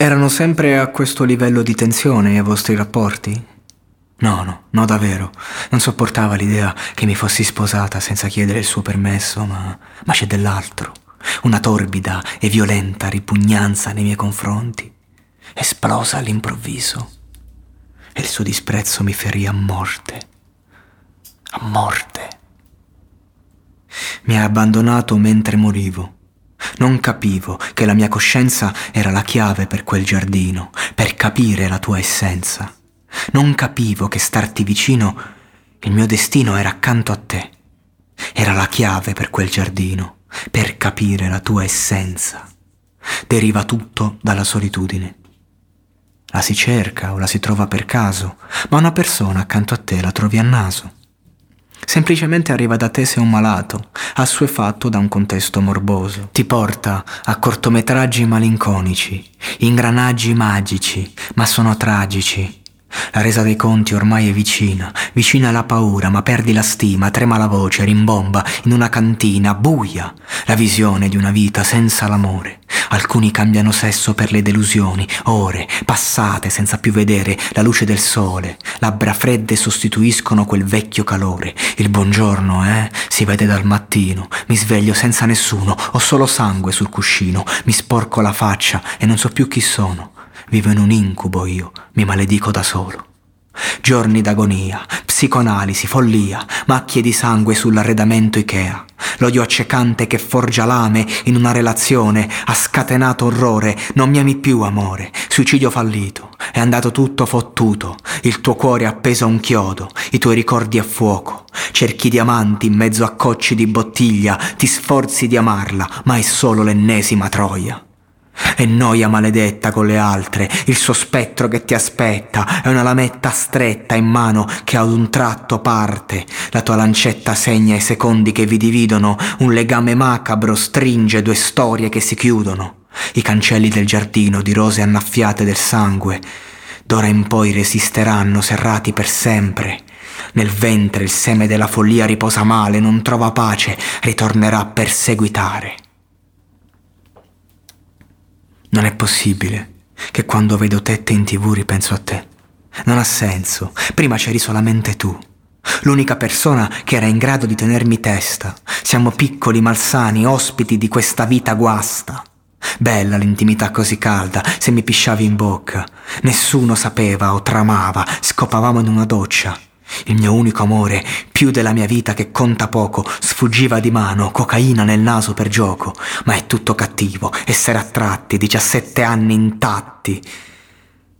Erano sempre a questo livello di tensione i vostri rapporti? No, no, no davvero. Non sopportava l'idea che mi fossi sposata senza chiedere il suo permesso, ma, ma c'è dell'altro. Una torbida e violenta ripugnanza nei miei confronti. Esplosa all'improvviso. E il suo disprezzo mi ferì a morte. A morte. Mi ha abbandonato mentre morivo non capivo che la mia coscienza era la chiave per quel giardino, per capire la tua essenza. Non capivo che starti vicino, il mio destino era accanto a te. Era la chiave per quel giardino, per capire la tua essenza. Deriva tutto dalla solitudine. La si cerca o la si trova per caso, ma una persona accanto a te la trovi a naso. Semplicemente arriva da te se un malato, assuefatto da un contesto morboso. Ti porta a cortometraggi malinconici, ingranaggi magici, ma sono tragici. La resa dei conti ormai è vicina, vicina alla paura, ma perdi la stima, trema la voce, rimbomba in una cantina, buia, la visione di una vita senza l'amore. Alcuni cambiano sesso per le delusioni, ore passate senza più vedere la luce del sole, labbra fredde sostituiscono quel vecchio calore. Il buongiorno, eh? Si vede dal mattino, mi sveglio senza nessuno, ho solo sangue sul cuscino, mi sporco la faccia e non so più chi sono. Vivo in un incubo io, mi maledico da solo. Giorni d'agonia, psicoanalisi, follia, macchie di sangue sull'arredamento Ikea. L'odio accecante che forgia lame in una relazione ha scatenato orrore, non mi ami più amore, suicidio fallito, è andato tutto fottuto, il tuo cuore appeso a un chiodo, i tuoi ricordi a fuoco, cerchi diamanti in mezzo a cocci di bottiglia, ti sforzi di amarla, ma è solo l'ennesima troia. E noia maledetta con le altre, il suo spettro che ti aspetta, è una lametta stretta in mano che ad un tratto parte. La tua lancetta segna i secondi che vi dividono, un legame macabro stringe due storie che si chiudono. I cancelli del giardino di rose annaffiate del sangue, d'ora in poi resisteranno serrati per sempre. Nel ventre il seme della follia riposa male, non trova pace, ritornerà a perseguitare. Non è possibile che quando vedo tette in tv ripenso a te. Non ha senso. Prima c'eri solamente tu. L'unica persona che era in grado di tenermi testa. Siamo piccoli, malsani, ospiti di questa vita guasta. Bella l'intimità così calda, se mi pisciavi in bocca. Nessuno sapeva o tramava, scopavamo in una doccia. Il mio unico amore, più della mia vita che conta poco, sfuggiva di mano, cocaina nel naso per gioco, ma è tutto cattivo, essere attratti, 17 anni intatti.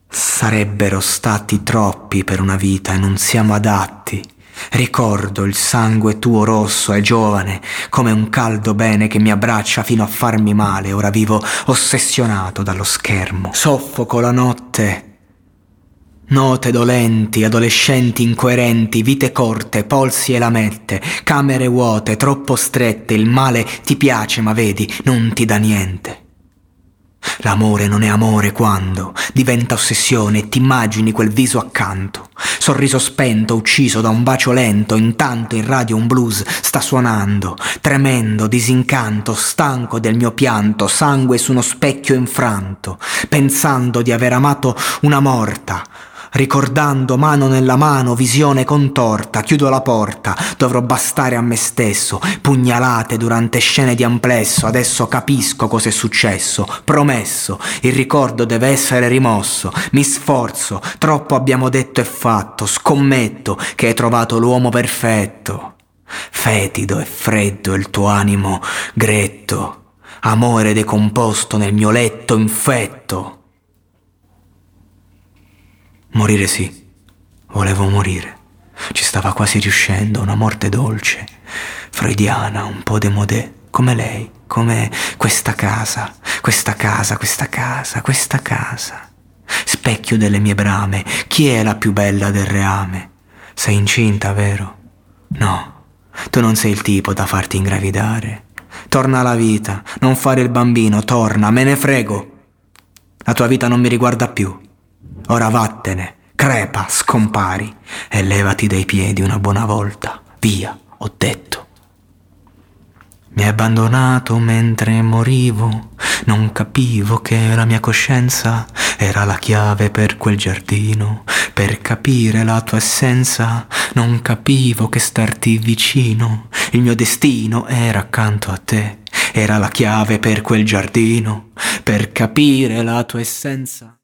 Sarebbero stati troppi per una vita e non siamo adatti. Ricordo il sangue tuo rosso e giovane, come un caldo bene che mi abbraccia fino a farmi male, ora vivo ossessionato dallo schermo. Soffoco la notte Note dolenti, adolescenti incoerenti, vite corte, polsi e lamette, camere vuote, troppo strette, il male ti piace ma vedi, non ti dà niente. L'amore non è amore quando diventa ossessione e ti immagini quel viso accanto, sorriso spento, ucciso da un bacio lento, intanto in radio un blues sta suonando, tremendo, disincanto, stanco del mio pianto, sangue su uno specchio infranto, pensando di aver amato una morta, ricordando mano nella mano, visione contorta, chiudo la porta, dovrò bastare a me stesso, pugnalate durante scene di amplesso, adesso capisco cos'è successo, promesso, il ricordo deve essere rimosso, mi sforzo, troppo abbiamo detto e fatto, scommetto che hai trovato l'uomo perfetto. Fetido e freddo il tuo animo gretto, amore decomposto nel mio letto infetto. Morire sì, volevo morire. Ci stava quasi riuscendo, una morte dolce, freudiana, un po' demodè, come lei, come questa casa, questa casa, questa casa, questa casa. Specchio delle mie brame, chi è la più bella del reame? Sei incinta, vero? No, tu non sei il tipo da farti ingravidare. Torna alla vita, non fare il bambino, torna, me ne frego. La tua vita non mi riguarda più. Ora vattene, crepa, scompari e levati dai piedi una buona volta. Via, ho detto. Mi hai abbandonato mentre morivo, non capivo che la mia coscienza era la chiave per quel giardino, per capire la tua essenza, non capivo che starti vicino, il mio destino era accanto a te, era la chiave per quel giardino, per capire la tua essenza.